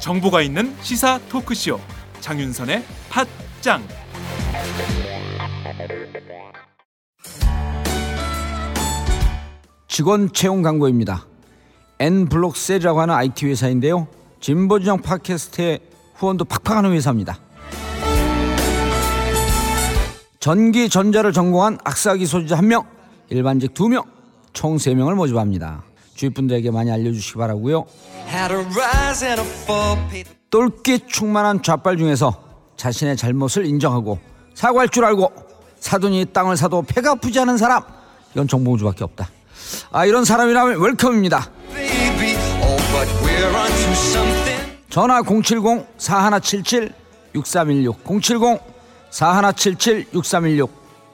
정보가 있는 시사 토크쇼 장윤선의 팟짱 직원 채용 광고입니다. N블록셀이라고 하는 IT 회사인데요. 진보진영 팟캐스트의 후원도 팍팍하는 회사입니다. 전기 전자를 전공한 악사기 소지자 1명, 일반직 2명, 총 3명을 모집합니다. 주위 분들에게 많이 알려주시기 바라고요. 똘끼 충만한 좌빨 중에서 자신의 잘못을 인정하고 사과할 줄 알고 사돈이 땅을 사도 배가 아프지 않은 사람 이건 정봉주밖에 없다. 아 이런 사람이라면 웰컴입니다. 전화 070-4177-6316 070-4177-6316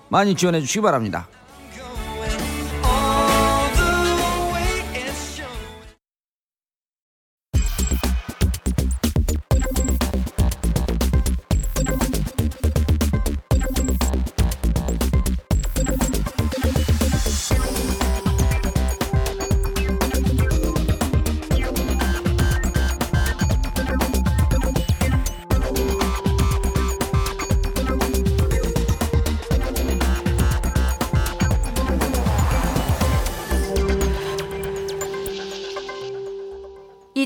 많이 지원해 주시기 바랍니다.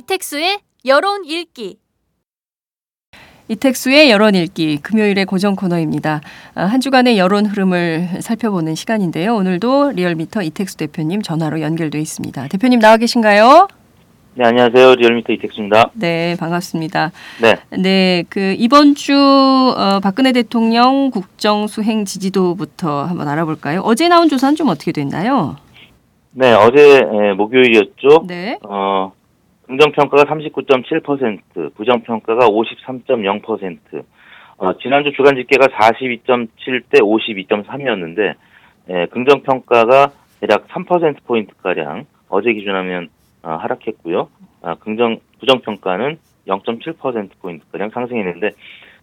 이택수의 여론 읽기. 이택수의 여론 읽기 금요일의 고정 코너입니다. 아, 한 주간의 여론 흐름을 살펴보는 시간인데요. 오늘도 리얼미터 이택수 대표님 전화로 연결돼 있습니다. 대표님 나와 계신가요? 네, 안녕하세요. 리얼미터 이택수입니다. 네, 반갑습니다. 네. 네, 그 이번 주 어, 박근혜 대통령 국정 수행 지지도부터 한번 알아볼까요? 어제 나온 조사는 좀 어떻게 됐나요? 네, 어제 에, 목요일이었죠. 네. 어, 긍정평가가 39.7%, 부정평가가 53.0%, 어, 지난주 주간 집계가 42.7대 52.3이었는데, 에, 긍정평가가 대략 3%포인트가량 어제 기준하면 어, 하락했고요. 아, 긍정, 부정평가는 0.7%포인트가량 상승했는데,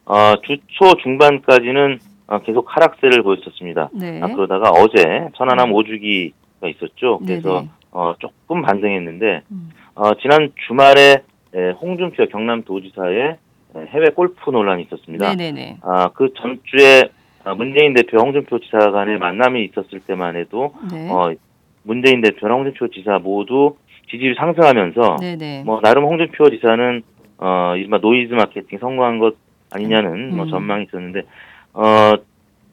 어, 주초 중반까지는 어, 계속 하락세를 보였었습니다. 네. 아, 그러다가 어제 천안함 5주기가 있었죠. 그래서 네네. 어, 조금 반등했는데 음. 어, 지난 주말에 에, 홍준표 경남도지사의 에, 해외 골프 논란이 있었습니다. 네네네. 아, 그 전주에 아, 문재인 대표 홍준표 지사 간의 만남이 있었을 때만 해도 네. 어, 문재인 대표랑 홍준표 지사 모두 지지율이 상승하면서 네네. 뭐 나름 홍준표 지사는 어 이른바 노이즈 마케팅 성공한 것 아니냐는 뭐 음. 전망이 있었는데 어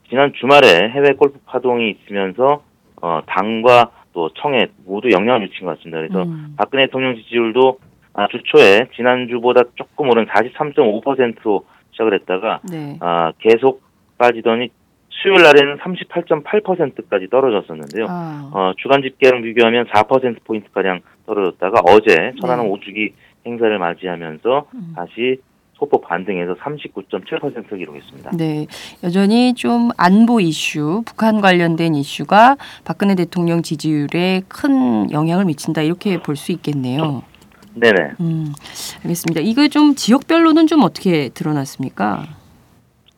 지난 주말에 해외 골프 파동이 있으면서 어 당과 또 청에 모두 영향을 미친 것 같습니다. 그래서 음. 박근혜 대통령 지지율도 아, 주 초에 지난주보다 조금 오른 43.5%로 시작을 했다가 네. 아 계속 빠지더니 수요일 날에는 38.8%까지 떨어졌었는데요. 아. 어, 주간 집계랑 비교하면 4%포인트가량 떨어졌다가 어제 천안함 네. 오주기 행사를 맞이하면서 음. 다시 소폭 반등해서 39.7%를 기록했습니다. 네, 여전히 좀 안보 이슈, 북한 관련된 이슈가 박근혜 대통령 지지율에 큰 영향을 미친다 이렇게 볼 수 있겠네요. 네네. 음, 알겠습니다. 이거 좀 지역별로는 좀 어떻게 드러났습니까?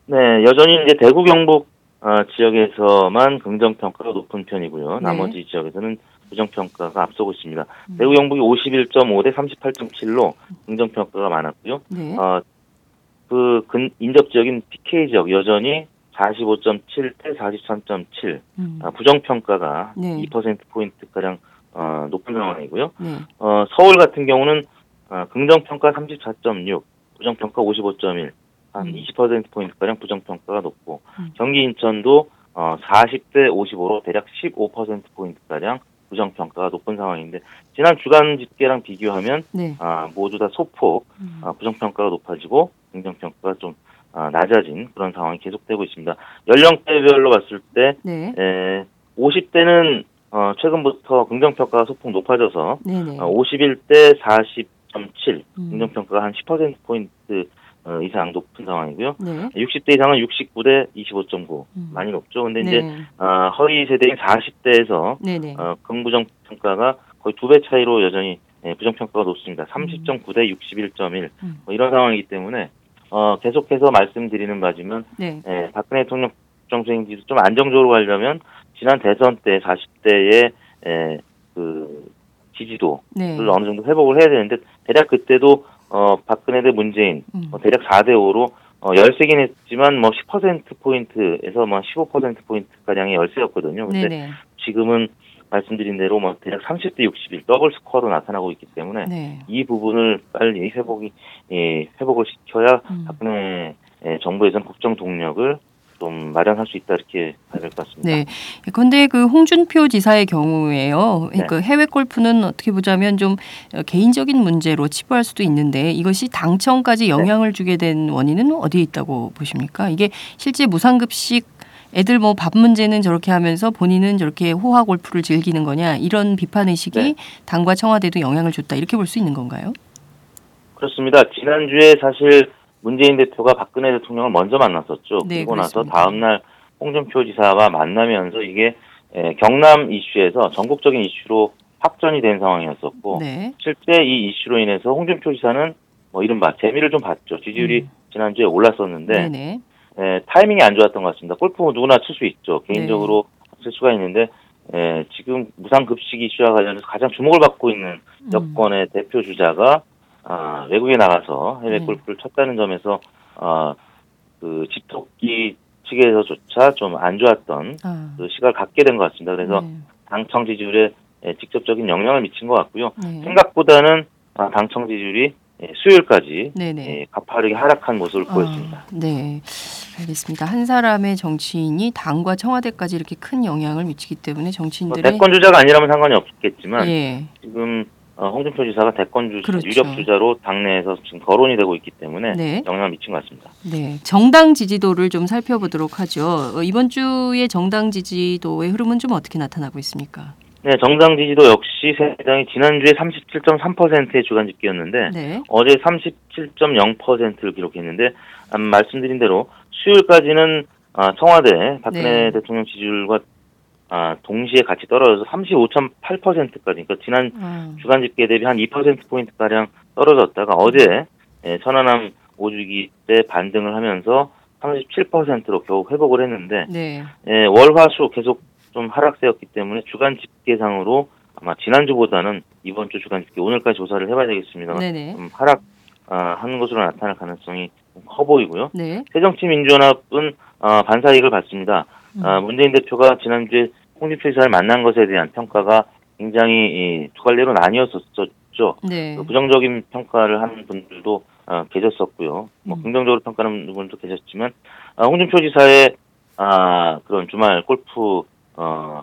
네, 여전히 이제 대구 경북 어, 지역에서만 긍정 평가가 높은 편이고요. 네. 나머지 지역에서는 부정 평가가 앞서고 있습니다. 음. 대구 경북이 51.5 대 38.7로 긍정 평가가 많았고요. 네, 어, 그 근, 인접 지역인 PK 지역 여전히 45.7 대 43.7, 음, 아, 부정평가가 네. 2%포인트 가량 어, 높은 상황이고요. 네, 어, 서울 같은 경우는 어, 긍정평가 34.6, 부정평가 55.1, 한 음. 20%포인트가량 부정평가가 높고, 음. 경기 인천도 어, 40대 55로 대략 15%포인트가량 부정 평가가 높은 상황인데, 지난 주간 집계랑 비교하면 네. 아, 모두 다 소폭 음, 아, 부정 평가가 높아지고 긍정 평가가 좀 아, 낮아진 그런 상황이 계속되고 있습니다. 연령대별로 봤을 때 네, 에, 50대는 어, 최근부터 긍정 평가가 소폭 높아져서 네, 네. 어, 51대 40.7 음. 긍정 평가가 한 10%포인트 어, 이상 높은 상황이고요. 네, 60대 이상은 69대 25.9 음. 많이 높죠. 근데 네, 이제 어, 허위 세대인 40대에서 네, 네. 어, 긍부정 평가가 거의 두 배 차이로 여전히 예, 부정 평가가 높습니다. 30.9대 61.1 음. 뭐 이런 상황이기 때문에 어, 어, 계속해서 말씀드리는 바지만 네. 예, 박근혜 대통령 국정수행 지수 좀 안정적으로 가려면 지난 대선 때 40대의 예, 그 지지도를 네. 어느 정도 회복을 해야 되는데 대략 그때도 어, 박근혜 대 문재인 음. 어, 대략 4대 5로 어, 열세긴 했지만 뭐 10% 포인트에서 뭐 15% 포인트 가량의 열세였거든요. 근데 네네. 지금은 말씀드린 대로 뭐 대략 30대 61 더블 스코어로 나타나고 있기 때문에 네. 이 부분을 빨리 회복이 예, 회복을 시켜야 음. 박근혜 예, 정부에서는 국정 동력을 좀 마련할 수 있다 이렇게 봐야 될 것 같습니다. 네. 근데 그 홍준표 지사의 경우에요. 네. 그 해외 골프는 어떻게 보자면 좀 어, 개인적인 문제로 치부할 수도 있는데 이것이 당청까지 영향을 주게 된 원인은 어디에 있다고 보십니까? 이게 실제 무상급식 애들 뭐 밥 문제는 저렇게 하면서 본인은 저렇게 호화 골프를 즐기는 거냐 이런 비판 의식이 네. 당과 청와대도 영향을 줬다 이렇게 볼 수 있는 건가요? 그렇습니다. 지난주에 사실 문재인 대표가 박근혜 대통령을 먼저 만났었죠. 네, 그리고 나서 그렇습니다. 다음날 홍준표 지사와 만나면서 이게 에, 경남 이슈에서 전국적인 이슈로 확전이 된 상황이었었고 네. 실제 이 이슈로 인해서 홍준표 지사는 뭐 이른바 재미를 좀 봤죠. 지지율이 음. 지난주에 올랐었는데. 에, 타이밍이 안 좋았던 것 같습니다. 골프 누구나 칠 수 있죠. 네. 개인적으로 칠 수가 있는데 에, 지금 무상급식 이슈와 관련해서 가장 주목을 받고 있는 음. 여권의 대표 주자가 아, 외국에 나가서 해외 네. 골프를 쳤다는 점에서 어, 그 집토끼 측에서조차 좀 안 좋았던 아. 그 시각을 갖게 된 것 같습니다. 그래서 네. 당청 지지율에 에, 직접적인 영향을 미친 것 같고요. 네. 생각보다는 아, 당청 지지율이 에, 수요일까지 네네. 에, 가파르게 하락한 모습을 보였습니다. 아, 네, 알겠습니다. 한 사람의 정치인이 당과 청와대까지 이렇게 큰 영향을 미치기 때문에 뭐 정치인들의 대권 주자가 아니라면 상관이 없겠지만 예, 지금 어, 홍준표 지사가 대권 주자, 그렇죠. 유력 주자로 당내에서 지금 거론이 되고 있기 때문에 네. 영향을 미친 것 같습니다. 네, 정당 지지도를 좀 살펴보도록 하죠. 어, 이번 주에 정당 지지도의 흐름은 좀 어떻게 나타나고 있습니까? 네, 정당 지지도 역시 새누리당이 지난주에 37.3%의 주간 집계였는데 네, 어제 37.0%를 기록했는데 아, 말씀드린 대로 수요일까지는 아, 청와대 박근혜 네. 대통령 지지율과 아, 동시에 같이 떨어져서 35.8%까지. 그러니까 지난 아, 주간 집계 대비 한 2%포인트 가량 떨어졌다가 어제 예, 천안함 5주기 때 반등을 하면서 37%로 겨우 회복을 했는데 네, 예, 월화수 계속 좀 하락세였기 때문에 주간 집계상으로 아마 지난주보다는 이번 주 주간 집계 오늘까지 조사를 해봐야 되겠습니다만 네, 네, 좀 하락 아, 하는 것으로 나타날 가능성이 커 보이고요. 네, 새정치민주연합은 아, 반사이익을 받습니다. 음. 아, 문재인 대표가 지난주에 홍준표 지사를 만난 것에 대한 평가가 굉장히 이, 두 갈래로 나뉘었었죠. 네, 그 부정적인 평가를 하는 분들도 어, 계셨었고요. 뭐 음. 긍정적으로 평가하는 분도 계셨지만 아, 홍준표 지사의 아, 그런 주말 골프 어,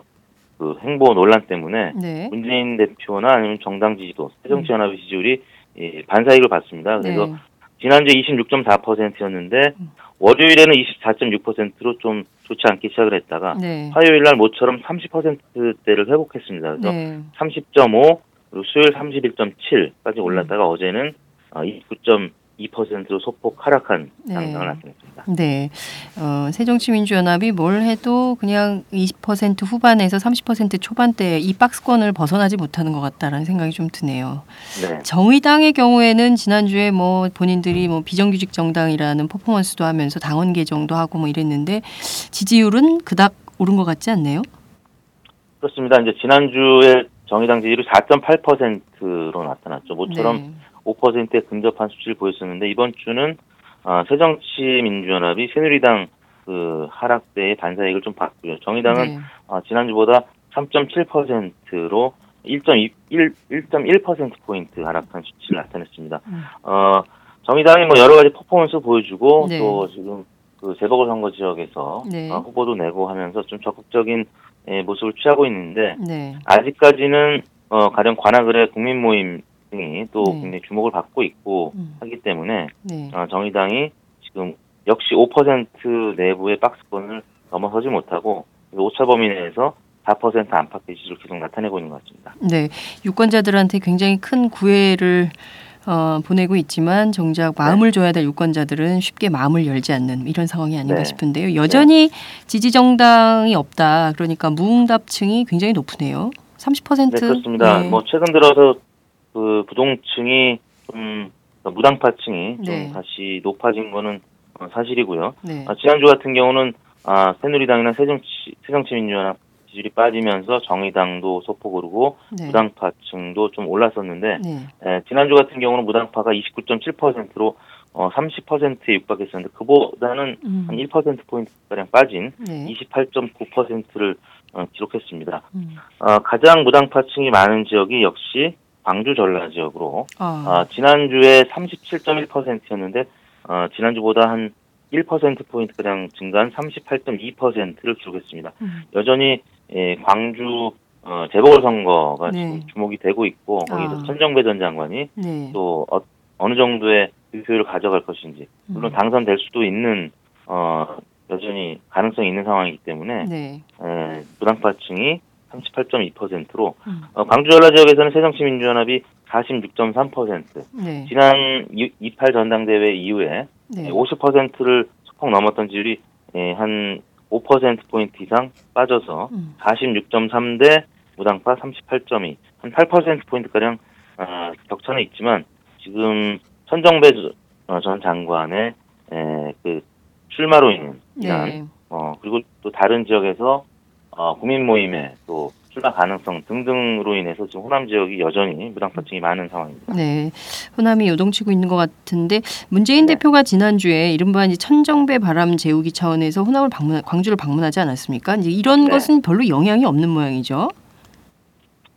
그 행보 논란 때문에 네, 문재인 대표나 아니면 정당 지지도, 새정치연합의 지지율이 이 반사익을 받습니다. 그래서 네, 지난주 26.4%였는데 음. 월요일에는 24.6%로 좀 좋지 않게 시작을 했다가 네. 화요일 날 모처럼 30%대를 회복했습니다. 그래서 네. 30.5 그리고 수요일 31.7까지 올랐다가 음. 어제는 어, 29. 2%로 소폭 하락한 양상을 네. 나타냈습니다. 네. 어, 새정치민주연합이 뭘 해도 그냥 20% 후반에서 30% 초반대 이 박스권을 벗어나지 못하는 것 같다라는 생각이 좀 드네요. 네. 정의당의 경우에는 지난주에 뭐 본인들이 뭐 비정규직 정당이라는 퍼포먼스도 하면서 당원 개정도 하고 뭐 이랬는데 지지율은 그닥 오른 것 같지 않네요. 그렇습니다. 이제 지난주에 정의당 지지율이 4.8%로 나타났죠. 모처럼 네. 5%에 근접한 수치를 보였었는데 이번 주는 어, 새정치민주연합이 새누리당 그 하락세의 반사익을 좀 받고요. 정의당은 네. 어, 지난주보다 3.7%로 1.1, 1.1%포인트 하락한 수치를 나타냈습니다. 음. 어, 정의당이 뭐 여러 가지 퍼포먼스 보여주고 네. 또 지금 그 재보궐선거 지역에서 네. 어, 후보도 내고 하면서 좀 적극적인 예, 모습을 취하고 있는데 네. 아직까지는 어, 가령 관악을의 국민 모임 등이 또 네. 굉장히 주목을 받고 있고 음. 하기 때문에 네. 어, 정의당이 지금 역시 5% 내부의 박스권을 넘어서지 못하고 오차 범위 내에서 4% 안팎 지지를 계속 나타내고 있는 것 같습니다. 네. 유권자들한테 굉장히 큰 구애를 어, 보내고 있지만 정작 마음을 줘야 될 유권자들은 쉽게 마음을 열지 않는 이런 상황이 아닌가 네. 싶은데요. 여전히 지지 정당이 없다. 그러니까 무응답층이 굉장히 높으네요. 30%. 네, 그렇습니다. 네. 뭐 최근 들어서 그 부동층이 좀 무당파층이 네. 좀 다시 높아진 거는 어, 사실이고요. 네. 아, 지난주 같은 경우는 아, 새누리당이나 새정치, 새정치민주연합 지지율이 빠지면서 정의당도 소폭 오르고 네. 무당파층도 좀 올랐었는데 네. 에, 지난주 같은 경우는 무당파가 29.7%로 어, 30%에 육박했었는데 그보다는 음. 한 1%포인트 가량 빠진 네. 28.9%를 어, 기록했습니다. 음. 어, 가장 무당파층이 많은 지역이 역시 광주 전라 지역으로 아. 어, 지난주에 37.1%였는데 어, 지난주보다 한 1%포인트 가량 증가한 38.2%를 기록했습니다. 음. 여전히 예, 광주 어, 재보궐선거가 네. 주목이 되고 있고 거기서 아. 천정배 전 장관이 네. 또 어, 어느 정도의 득표율을 가져갈 것인지 물론 음. 당선될 수도 있는 어, 여전히 가능성이 있는 상황이기 때문에 네. 에, 무당파층이 38.2%로 음. 어, 광주 전라 지역에서는 새정치민주연합이 46.3% 네. 지난 28 전당대회 이후에 네. 50%를 소폭 넘었던 지율이 예, 한 5%포인트 이상 빠져서 음. 46.3 대 무당파 38.2, 한 8%포인트가량 아, 격차는 있지만 지금 천정배 저- 어, 전 장관의 에, 그 출마로 인한 네. 어, 그리고 또 다른 지역에서 어, 국민 모임에 또 출마 가능성 등등으로 인해서 지금 호남 지역이 여전히 무당파층이 많은 상황입니다. 네, 호남이 요동치고 있는 것 같은데 문재인 네. 대표가 지난주에 이른바 이제 천정배 바람 재우기 차원에서 호남을 방문, 광주를 방문하지 않았습니까? 이제 이런 네. 것은 별로 영향이 없는 모양이죠.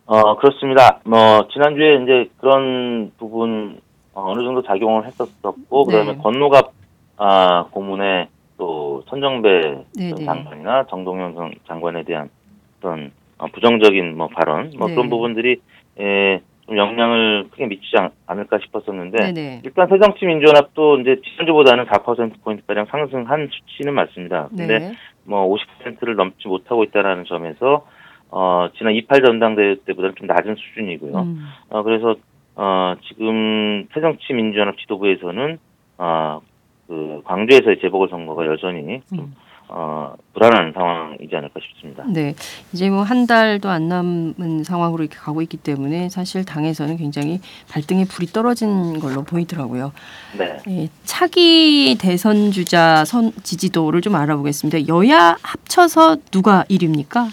어, 그렇습니다. 뭐, 지난주에 이제 그런 부분, 어, 느 정도 작용을 했었었고, 그 다음에 네. 건노갑, 아, 고문에 또 네, 전 네. 장관이나 정동영 전 장관에 대한 어떤 어, 부정적인 뭐 발언, 뭐 네. 그런 부분들이, 에, 좀 영향을 크게 미치지 않, 않을까 싶었었는데, 네네. 일단 새정치민주연합도 이제 지난주보다는 4%포인트 가량 상승한 수치는 맞습니다. 근데 네. 뭐 50%를 넘지 못하고 있다라는 점에서 어 지난 28 전당대회 때보다는 좀 낮은 수준이고요. 음. 어 그래서 어 지금 새정치민주연합 지도부에서는 어 그 광주에서의 재보궐 선거가 여전히 좀 음. 어, 불안한 상황이지 않을까 싶습니다. 네, 이제 뭐 한 달도 안 남은 상황으로 이렇게 가고 있기 때문에 사실 당에서는 굉장히 발등에 불이 떨어진 걸로 보이더라고요. 네. 예, 차기 대선 주자 선 지지도를 좀 알아보겠습니다. 여야 합쳐서 누가 1위입니까?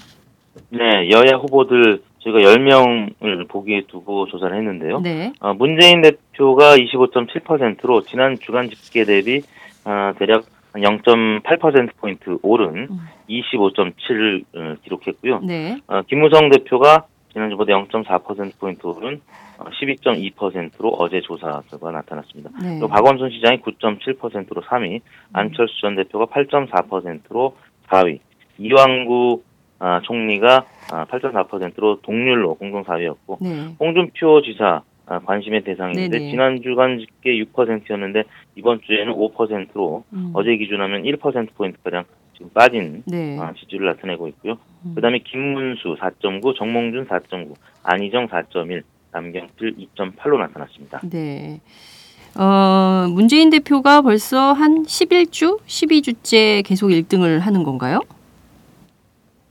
네, 여야 후보들 저희가 10명을 보기에 두고 조사를 했는데요. 네. 어, 문재인 대표가 25.7%로 지난 주간 집계 대비 어, 대략 0.8%포인트 오른 음. 25.7을 어, 기록했고요. 네. 어, 김무성 대표가 지난주보다 0.4%포인트 오른 어, 12.2%로 어제 조사 결과 나타났습니다. 네. 그리고 박원순 시장이 9.7%로 3위, 안철수 전 대표가 8.4%로 4위, 이왕구 아, 총리가 아, 8.4%로 동률로 공동 4위였고 네. 홍준표 지사 아, 관심의 대상인데 네네. 지난 주간 집계 6%였는데 이번 주에는 5%로 음. 어제 기준하면 1% 포인트 가량 지금 빠진 네. 아, 지지율을 나타내고 있고요. 음. 그다음에 김문수 4.9, 정몽준 4.9, 안희정 4.1, 남경필 2.8로 나타났습니다. 네. 어, 문재인 대표가 벌써 한 11주, 12주째 계속 1등을 하는 건가요?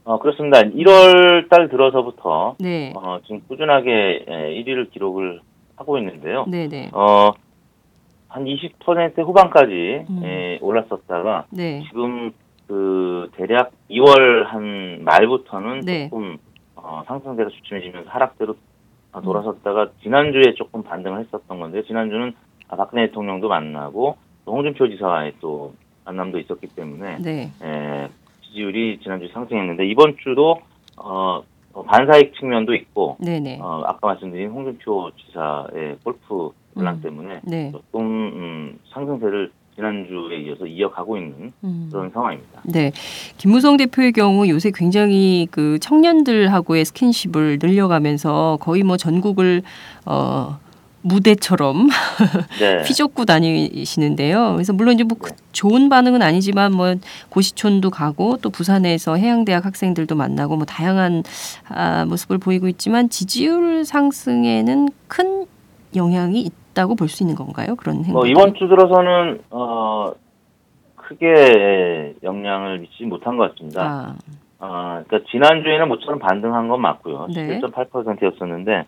어, 그렇습니다. 1월 달 들어서부터 네. 어, 지금 꾸준하게 예, 1위를 기록을 하고 있는데요. 네, 네. 어, 한 20% 후반까지 음. 예, 올랐었다가 네. 지금 그 대략 2월 한 말부터는 네. 조금 어, 상승세가 주춤해지면서 하락대로 어, 돌아섰다가 지난주에 조금 반등을 했었던 건데요. 지난주는 아, 박근혜 대통령도 만나고 또 홍준표 지사와의 또 만남도 있었기 때문에 네. 에, 지지율이 지난주 에 상승했는데 이번 주도 어, 어, 반사익 측면도 있고 네, 네. 어, 아까 말씀드린 홍준표 지사의 골프 논란 음. 때문에 네. 조금 음, 상승세를 지난주에 이어서 이어가고 있는 음. 그런 상황입니다. 네. 김무성 대표의 경우 요새 굉장히 그 청년들하고의 스킨십을 늘려가면서 거의 뭐 전국을 어 무대처럼 네. 휘젓고 다니시는데요. 그래서 물론 이제 뭐그 좋은 반응은 아니지만 뭐 고시촌도 가고 또 부산에서 해양대학 학생들도 만나고 뭐 다양한 아, 모습을 보이고 있지만 지지율 상승에는 큰 영향이 있다고 볼 수 있는 건가요? 그런 행동. 뭐 이번 주 들어서는 어, 크게 영향을 미치지 못한 것 같습니다. 아, 아, 그러니까 지난주에는 모처럼 반등한 건 맞고요. 네. 11.8%였었는데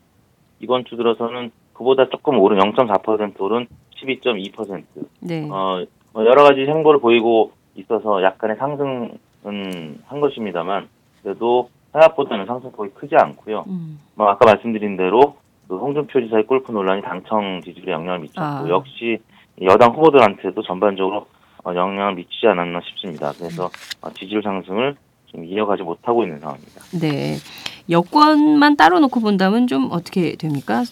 이번 주 들어서는 그보다 조금 오른 0.4% 오른 12.2%. 네. 어, 뭐 여러 가지 행보를 보이고 있어서 약간의 상승은 한 것입니다만 그래도 생각보다는 상승폭이 크지 않고요. 음. 뭐 아까 말씀드린 대로 그 홍준표 지사의 골프 논란이 당청 지지율에 영향을 미쳤고 아. 역시 여당 후보들한테도 전반적으로 어, 영향을 미치지 않았나 싶습니다. 그래서 어, 지지율 상승을 지금 이어가지 못하고 있는 상황입니다. 네. 여권만 따로 놓고 본다면 좀 어떻게 됩니까?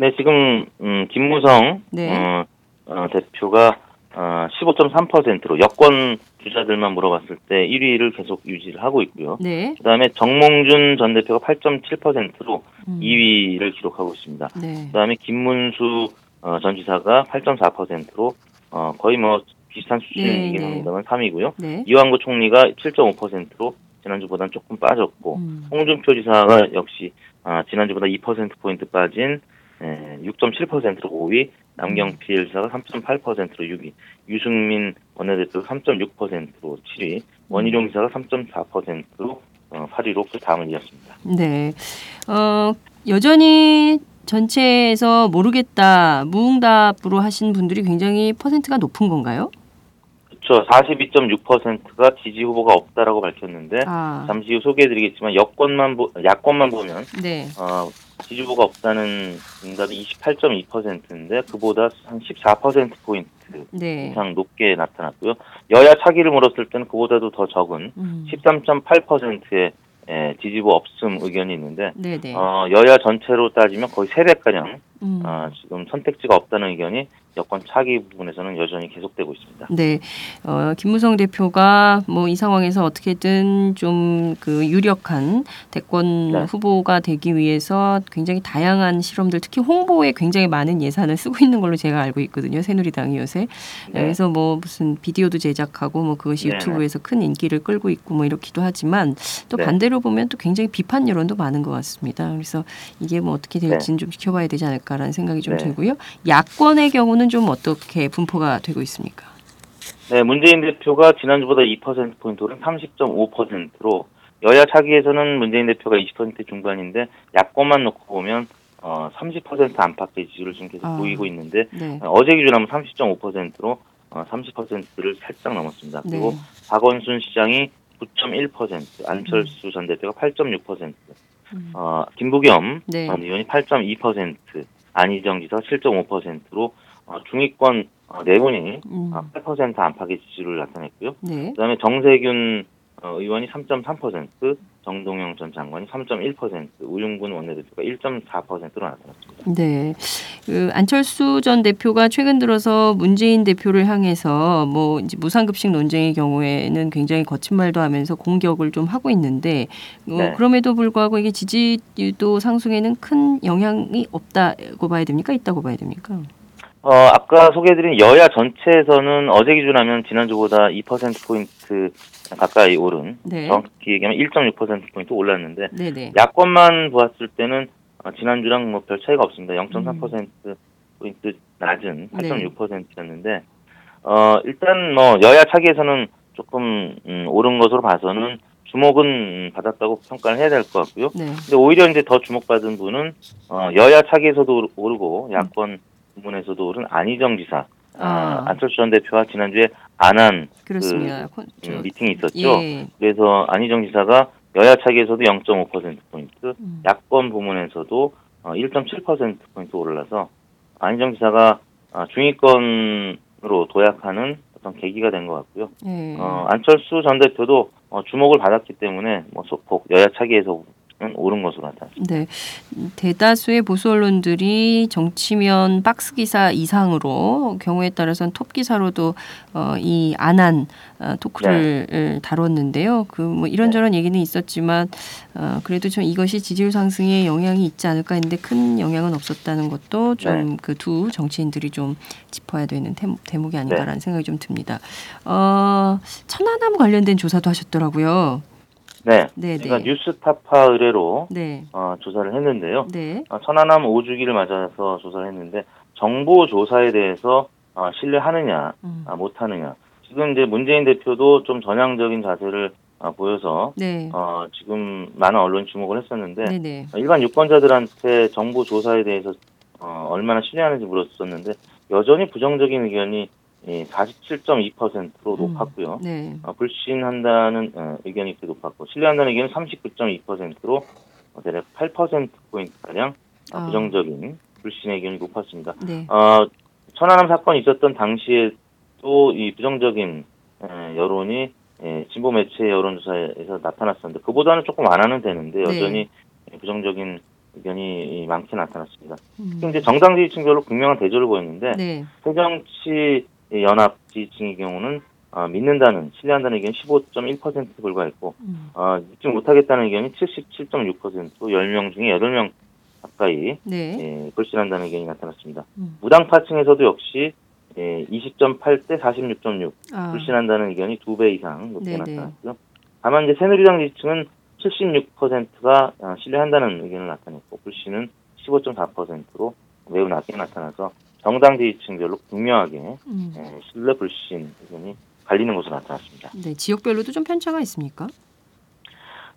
네, 지금 음, 김무성 네. 어, 어, 대표가 어, 15.3%로 여권 주자들만 물어봤을 때 1위를 계속 유지를 하고 있고요. 네. 그다음에 정몽준 전 대표가 8.7%로 음. 2위를 기록하고 있습니다. 네. 그다음에 김문수 어, 전 지사가 8.4%로 어, 거의 뭐 비슷한 수준이긴. 합니다만 3위고요. 네. 이완구 총리가 7.5%로 지난주보다는 조금 빠졌고 음. 홍준표 지사가 역시 아, 지난주보다 2%포인트 빠진 에, 6.7%로 5위, 남경필 지사가 3.8%로 6위, 유승민 원내대표 3.6%로 7위, 원희룡 지사가 3.4%로 어, 8위로 그 다음을 이었습니다. 네. 어, 여전히 전체에서 모르겠다, 무응답으로 하신 분들이 굉장히 퍼센트가 높은 건가요? 그렇죠. 42.6%가 지지 후보가 없다라고 밝혔는데 아. 잠시 후 소개해드리겠지만 여권만 보, 야권만 보면 네. 어, 지지 후보가 없다는 응답이 28.2%인데 그보다 한 14% 포인트 네. 이상 높게 나타났고요. 여야 차기를 물었을 때는 그보다도 더 적은 음. 13.8%의 에, 지지부 없음 의견이 있는데 네, 네. 어, 여야 전체로 따지면 거의 3배가량 음. 어, 지금 선택지가 없다는 의견이 여권 차기 부분에서는 여전히 계속되고 있습니다. 네, 어, 김무성 대표가 뭐 이 상황에서 어떻게든 좀 그 유력한 대권 네. 후보가 되기 위해서 굉장히 다양한 실험들, 특히 홍보에 굉장히 많은 예산을 쓰고 있는 걸로 제가 알고 있거든요. 새누리당이 요새. 네. 그래서 뭐 무슨 비디오도 제작하고 뭐 그것이 네, 유튜브에서 큰 인기를 끌고 있고 뭐 이렇기도 하지만 또 네. 반대로 보면 또 굉장히 비판 여론도 많은 것 같습니다. 그래서 이게 뭐 어떻게 될지는 좀 지켜봐야 되지 않을까라는 생각이 좀 네. 들고요. 야권의 경우는 좀 어떻게 분포가 되고 있습니까? 네, 문재인 대표가 지난주보다 2%포인트 오른 30.5%로 여야 차기에서는 문재인 대표가 20% 중반인데 야권만 놓고 보면 어, 30% 안팎의 지지를 지금 계속 아. 보이고 있는데 네. 어, 어제 기준하면 30.5%로 어, 30%를 살짝 넘었습니다. 그리고 네. 박원순 시장이 9.1%, 안철수 전 대표가 8.6%, 음. 어, 김부겸 네. 전 의원이 8.2%, 안희정 지사 7.5%로 어, 중위권 어, 네 분이 음. 아, 8% 안팎의 지지를 나타냈고요. 네. 그다음에 정세균 어, 의원이 3.3%, 정동영 전 장관이 3.1%, 우윤군 원내대표가 1.4%로 나타났습니다. 네. 그 안철수 전 대표가 최근 들어서 문재인 대표를 향해서 뭐 이제 무상급식 논쟁의 경우에는 굉장히 거친 말도 하면서 공격을 좀 하고 있는데 어, 네. 그럼에도 불구하고 이게 지지율도 상승에는 큰 영향이 없다고 봐야 됩니까? 있다고 봐야 됩니까? 어, 아까 소개해드린 여야 전체에서는 어제 기준하면 지난주보다 2%포인트 가까이 오른, 네. 정확히 얘기하면 1.6%포인트 올랐는데, 네, 네. 야권만 보았을 때는 어, 지난주랑 뭐 별 차이가 없습니다. 0.3%포인트 낮은 네. 8.6%였는데, 어, 일단 뭐 여야 차기에서는 조금 음, 오른 것으로 봐서는 주목은 음, 받았다고 평가를 해야 될 것 같고요. 네. 근데 오히려 이제 더 주목받은 분은 어, 여야 차기에서도 오르고 야권 부문에서도 오른 안희정 지사, 아. 아, 안철수 전 대표와 지난주에 안한 저- 음, 미팅이 있었죠. 예. 그래서 안희정 지사가 여야 차기에서도 0.5%포인트, 음. 야권 부문에서도 어, 1.7%포인트 올라서 안희정 지사가 어, 중위권으로 도약하는 어떤 계기가 된 것 같고요. 예. 어, 안철수 전 대표도 어, 주목을 받았기 때문에 뭐 소폭 여야 차기에서 는 오른 것으로 나타났습니다. 네. 대다수의 보수 언론들이 정치면 박스 기사 이상으로 경우에 따라서는 톱 기사로도 어, 이 안한 어, 토크를 네. 다뤘는데요. 그 뭐 이런저런 얘기는 있었지만 어, 그래도 좀 이것이 지지율 상승에 영향이 있지 않을까 했는데 큰 영향은 없었다는 것도 네. 좀그두 정치인들이 좀 짚어야 되는 대, 대목이 아닌가라는 네. 생각이 좀 듭니다. 어, 천안함 관련된 조사도 하셨더라고요. 네, 네, 제가 네. 뉴스타파 의뢰로 네. 어, 조사를 했는데요. 네. 어, 천안함 5주기를 맞아서 조사를 했는데 정보 조사에 대해서 어, 신뢰하느냐 음. 아, 못하느냐 지금 이제 문재인 대표도 좀 전향적인 자세를 어, 보여서 네. 어, 지금 많은 언론 주목을 했었는데 네, 네. 일반 유권자들한테 정보 조사에 대해서 어, 얼마나 신뢰하는지 물었었는데 여전히 부정적인 의견이 예, 47.2%로 음. 높았고요. 네. 어, 불신한다는 어, 의견이 꽤 높았고 신뢰한다는 의견은 39.2%로 어, 대략 8%포인트 가량 아. 부정적인 불신의 의견이 높았습니다. 네. 어, 천안함 사건이 있었던 당시에 또 이 부정적인 에, 여론이 에, 진보 매체 여론조사에서 나타났었는데 그보다는 조금 완화는 되는데 네. 여전히 부정적인 의견이 많게 나타났습니다. 음. 특히 이제 정당 지지층별로 극명한 대조를 보였는데 네. 새정치 연합 지지층의 경우는 어, 믿는다는 신뢰한다는 의견이 15.1% 불과했고 음. 어, 믿지 못하겠다는 의견이 77.6% 10명 중에 8명 가까이 네. 예, 불신한다는 의견이 나타났습니다. 음. 무당파층에서도 역시 예, 20.8대 46.6 아. 불신한다는 의견이 두 배 이상 높게 네네. 나타났고요. 다만 이제 새누리당 지지층은 76%가 어, 신뢰한다는 의견을 나타냈고 불신은 15.4%로 매우 낮게 나타나서 정당 지지층별로 극명하게 음. 예, 신뢰 불신 의견이 갈리는 것으로 나타났습니다. 네. 지역별로도 좀 편차가 있습니까?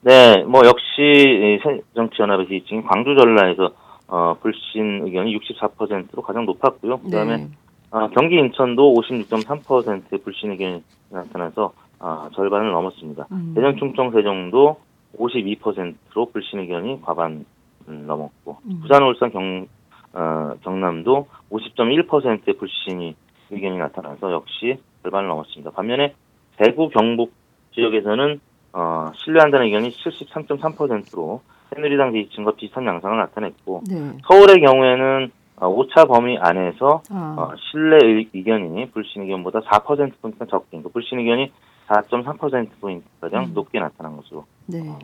네, 뭐 역시 이 새정치연합의 지지층이 광주 전라에서 어, 불신 의견이 64%로 가장 높았고요. 그다음에 네. 어, 경기 인천도 56.3%의 불신 의견이 나타나서 어, 절반을 넘었습니다. 음. 대전 충청 세종도 52%로 불신 의견이 과반 음, 넘었고 음. 부산 울산 경 어, 경남도 50.1%의 불신이 의견이 나타나서 역시 절반을 넘었습니다. 반면에 대구 경북 지역에서는 어, 신뢰한다는 의견이 73.3%로 새누리당 지지층과 비슷한 양상을 나타냈고 네. 서울의 경우에는 어, 오차 범위 안에서 아. 어, 신뢰 의- 의견이 불신 의견보다 4%포인트가 적게, 그러니까 불신 의견이 4.3%포인트 가량 음. 높게 나타난 것으로 네. 어.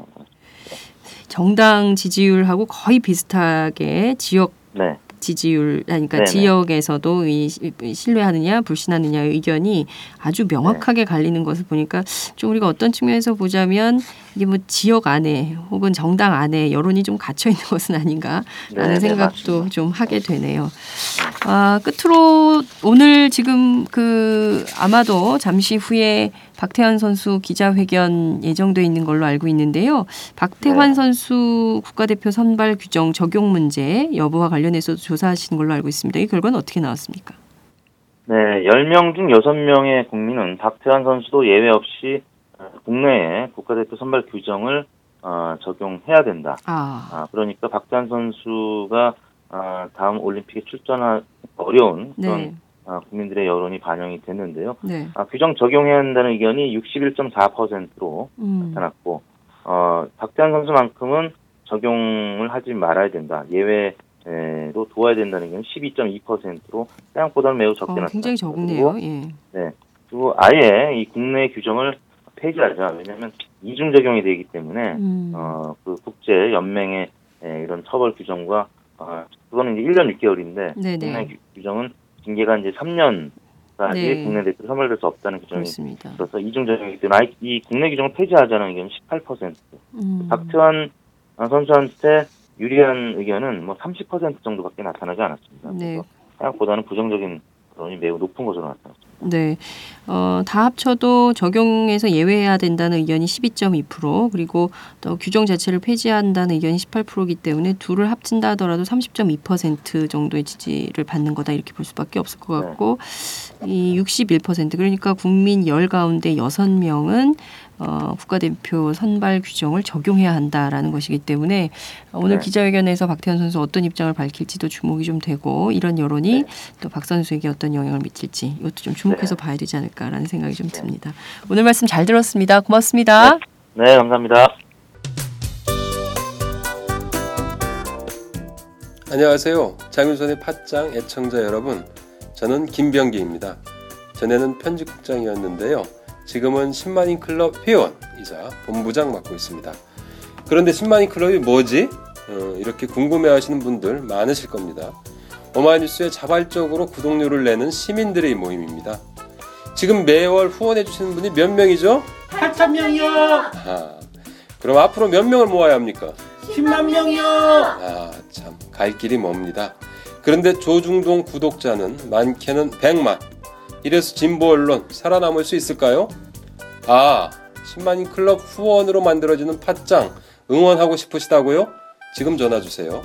정당 지지율하고 거의 비슷하게 지역 네, 지지율 그러니까 네네. 지역에서도 이 시- 신뢰하느냐 불신하느냐 의견이 아주 명확하게 갈리는 것을 보니까 좀 우리가 어떤 측면에서 보자면 이게 뭐 지역 안에 혹은 정당 안에 여론이 좀 갇혀 있는 것은 아닌가라는 네, 네, 생각도 맞습니다. 좀 하게 되네요. 아, 끝으로 오늘 지금 그 아마도 잠시 후에 박태환 선수 기자회견 예정돼 있는 걸로 알고 있는데요. 박태환 네. 선수 국가대표 선발 규정 적용 문제 여부와 관련해서 조사하신 걸로 알고 있습니다. 이 결과는 어떻게 나왔습니까? 네, 10명 중 6명의 국민은 박태환 선수도 예외 없이 어, 국내에 국가대표 선발 규정을 어, 적용해야 된다. 아, 아, 그러니까 박태환 선수가 아, 다음 올림픽에 출전하 어려운 그런 네, 아, 국민들의 여론이 반영이 됐는데요. 네, 아, 규정 적용해야 한다는 의견이 61.4%로 음, 나타났고 어, 박태환 선수만큼은 적용을 하지 말아야 된다. 예외로 도와야 된다는 의견이 12.2%로 생각보다는 매우 적게 어, 나타났습니다. 굉장히 적네요. 예, 그리고 아예 이 국내 규정을 폐지하자. 왜냐하면 이중 적용이 되기 때문에 음, 어, 그 국제 연맹의 에, 이런 처벌 규정과 어, 그거는 이제 1년 6개월인데 네네. 국내 규- 규정은 징계가 이제 3년까지 네. 국내 대표 선발될 수 없다는 규정이 그렇습니다. 있어서 이중 적용이기 때문에 이 국내 규정을 폐지하자는 의견은 18%. 음, 박태환 어, 선수한테 유리한 의견은 뭐 30% 정도밖에 나타나지 않았습니다. 네. 그래서 생각보다는 부정적인 여론이 매우 높은 것으로 나타났습니다. 네. 어, 다 합쳐도 적용해서 예외해야 된다는 의견이 12.2% 그리고 또 규정 자체를 폐지한다는 의견이 18%이기 때문에 둘을 합친다 하더라도 30.2% 정도의 지지를 받는 거다 이렇게 볼 수밖에 없을 것 같고 이 61% 그러니까 국민 10 가운데 6명은 어, 국가대표 선발 규정을 적용해야 한다라는 것이기 때문에 오늘 네. 기자회견에서 박태환 선수 어떤 입장을 밝힐지도 주목이 좀 되고 이런 여론이 네. 또박 선수에게 어떤 영향을 미칠지 이것도 좀 주목해서 네. 봐야 되지 않을까라는 생각이 좀 듭니다. 오늘 말씀 잘 들었습니다. 고맙습니다. 네, 감사합니다. 안녕하세요. 장윤선의 팟짱 애청자 여러분. 저는 김병기입니다. 전에는 편집국장이었는데요. 지금은 10만인 클럽 회원이자 본부장 맡고 있습니다. 그런데 10만인 클럽이 뭐지? 어, 이렇게 궁금해 하시는 분들 많으실 겁니다. 오마이뉴스에 자발적으로 구독료를 내는 시민들의 모임입니다. 지금 매월 후원해 주시는 분이 몇 명이죠? 8천 명이요. 아, 그럼 앞으로 몇 명을 모아야 합니까? 10만 명이요. 아, 참, 갈 길이 멉니다. 그런데 조중동 구독자는 많게는 100만. 이래서 진보 언론 살아남을 수 있을까요? 아, 10만인 클럽 후원으로 만들어지는 팟짱 응원하고 싶으시다고요? 지금 전화 주세요.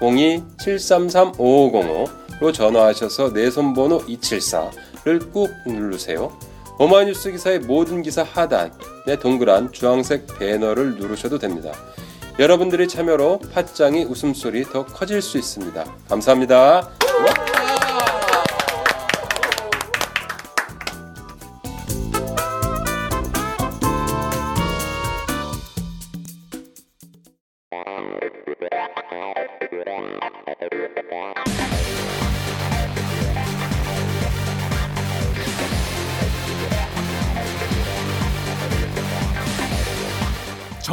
02-733-5505로 전화하셔서 내 손번호 274를 꾹 누르세요. 오마이뉴스 기사의 모든 기사 하단에 동그란 주황색 배너를 누르셔도 됩니다. 여러분들의 참여로 팟짱이 웃음소리 더 커질 수 있습니다. 감사합니다.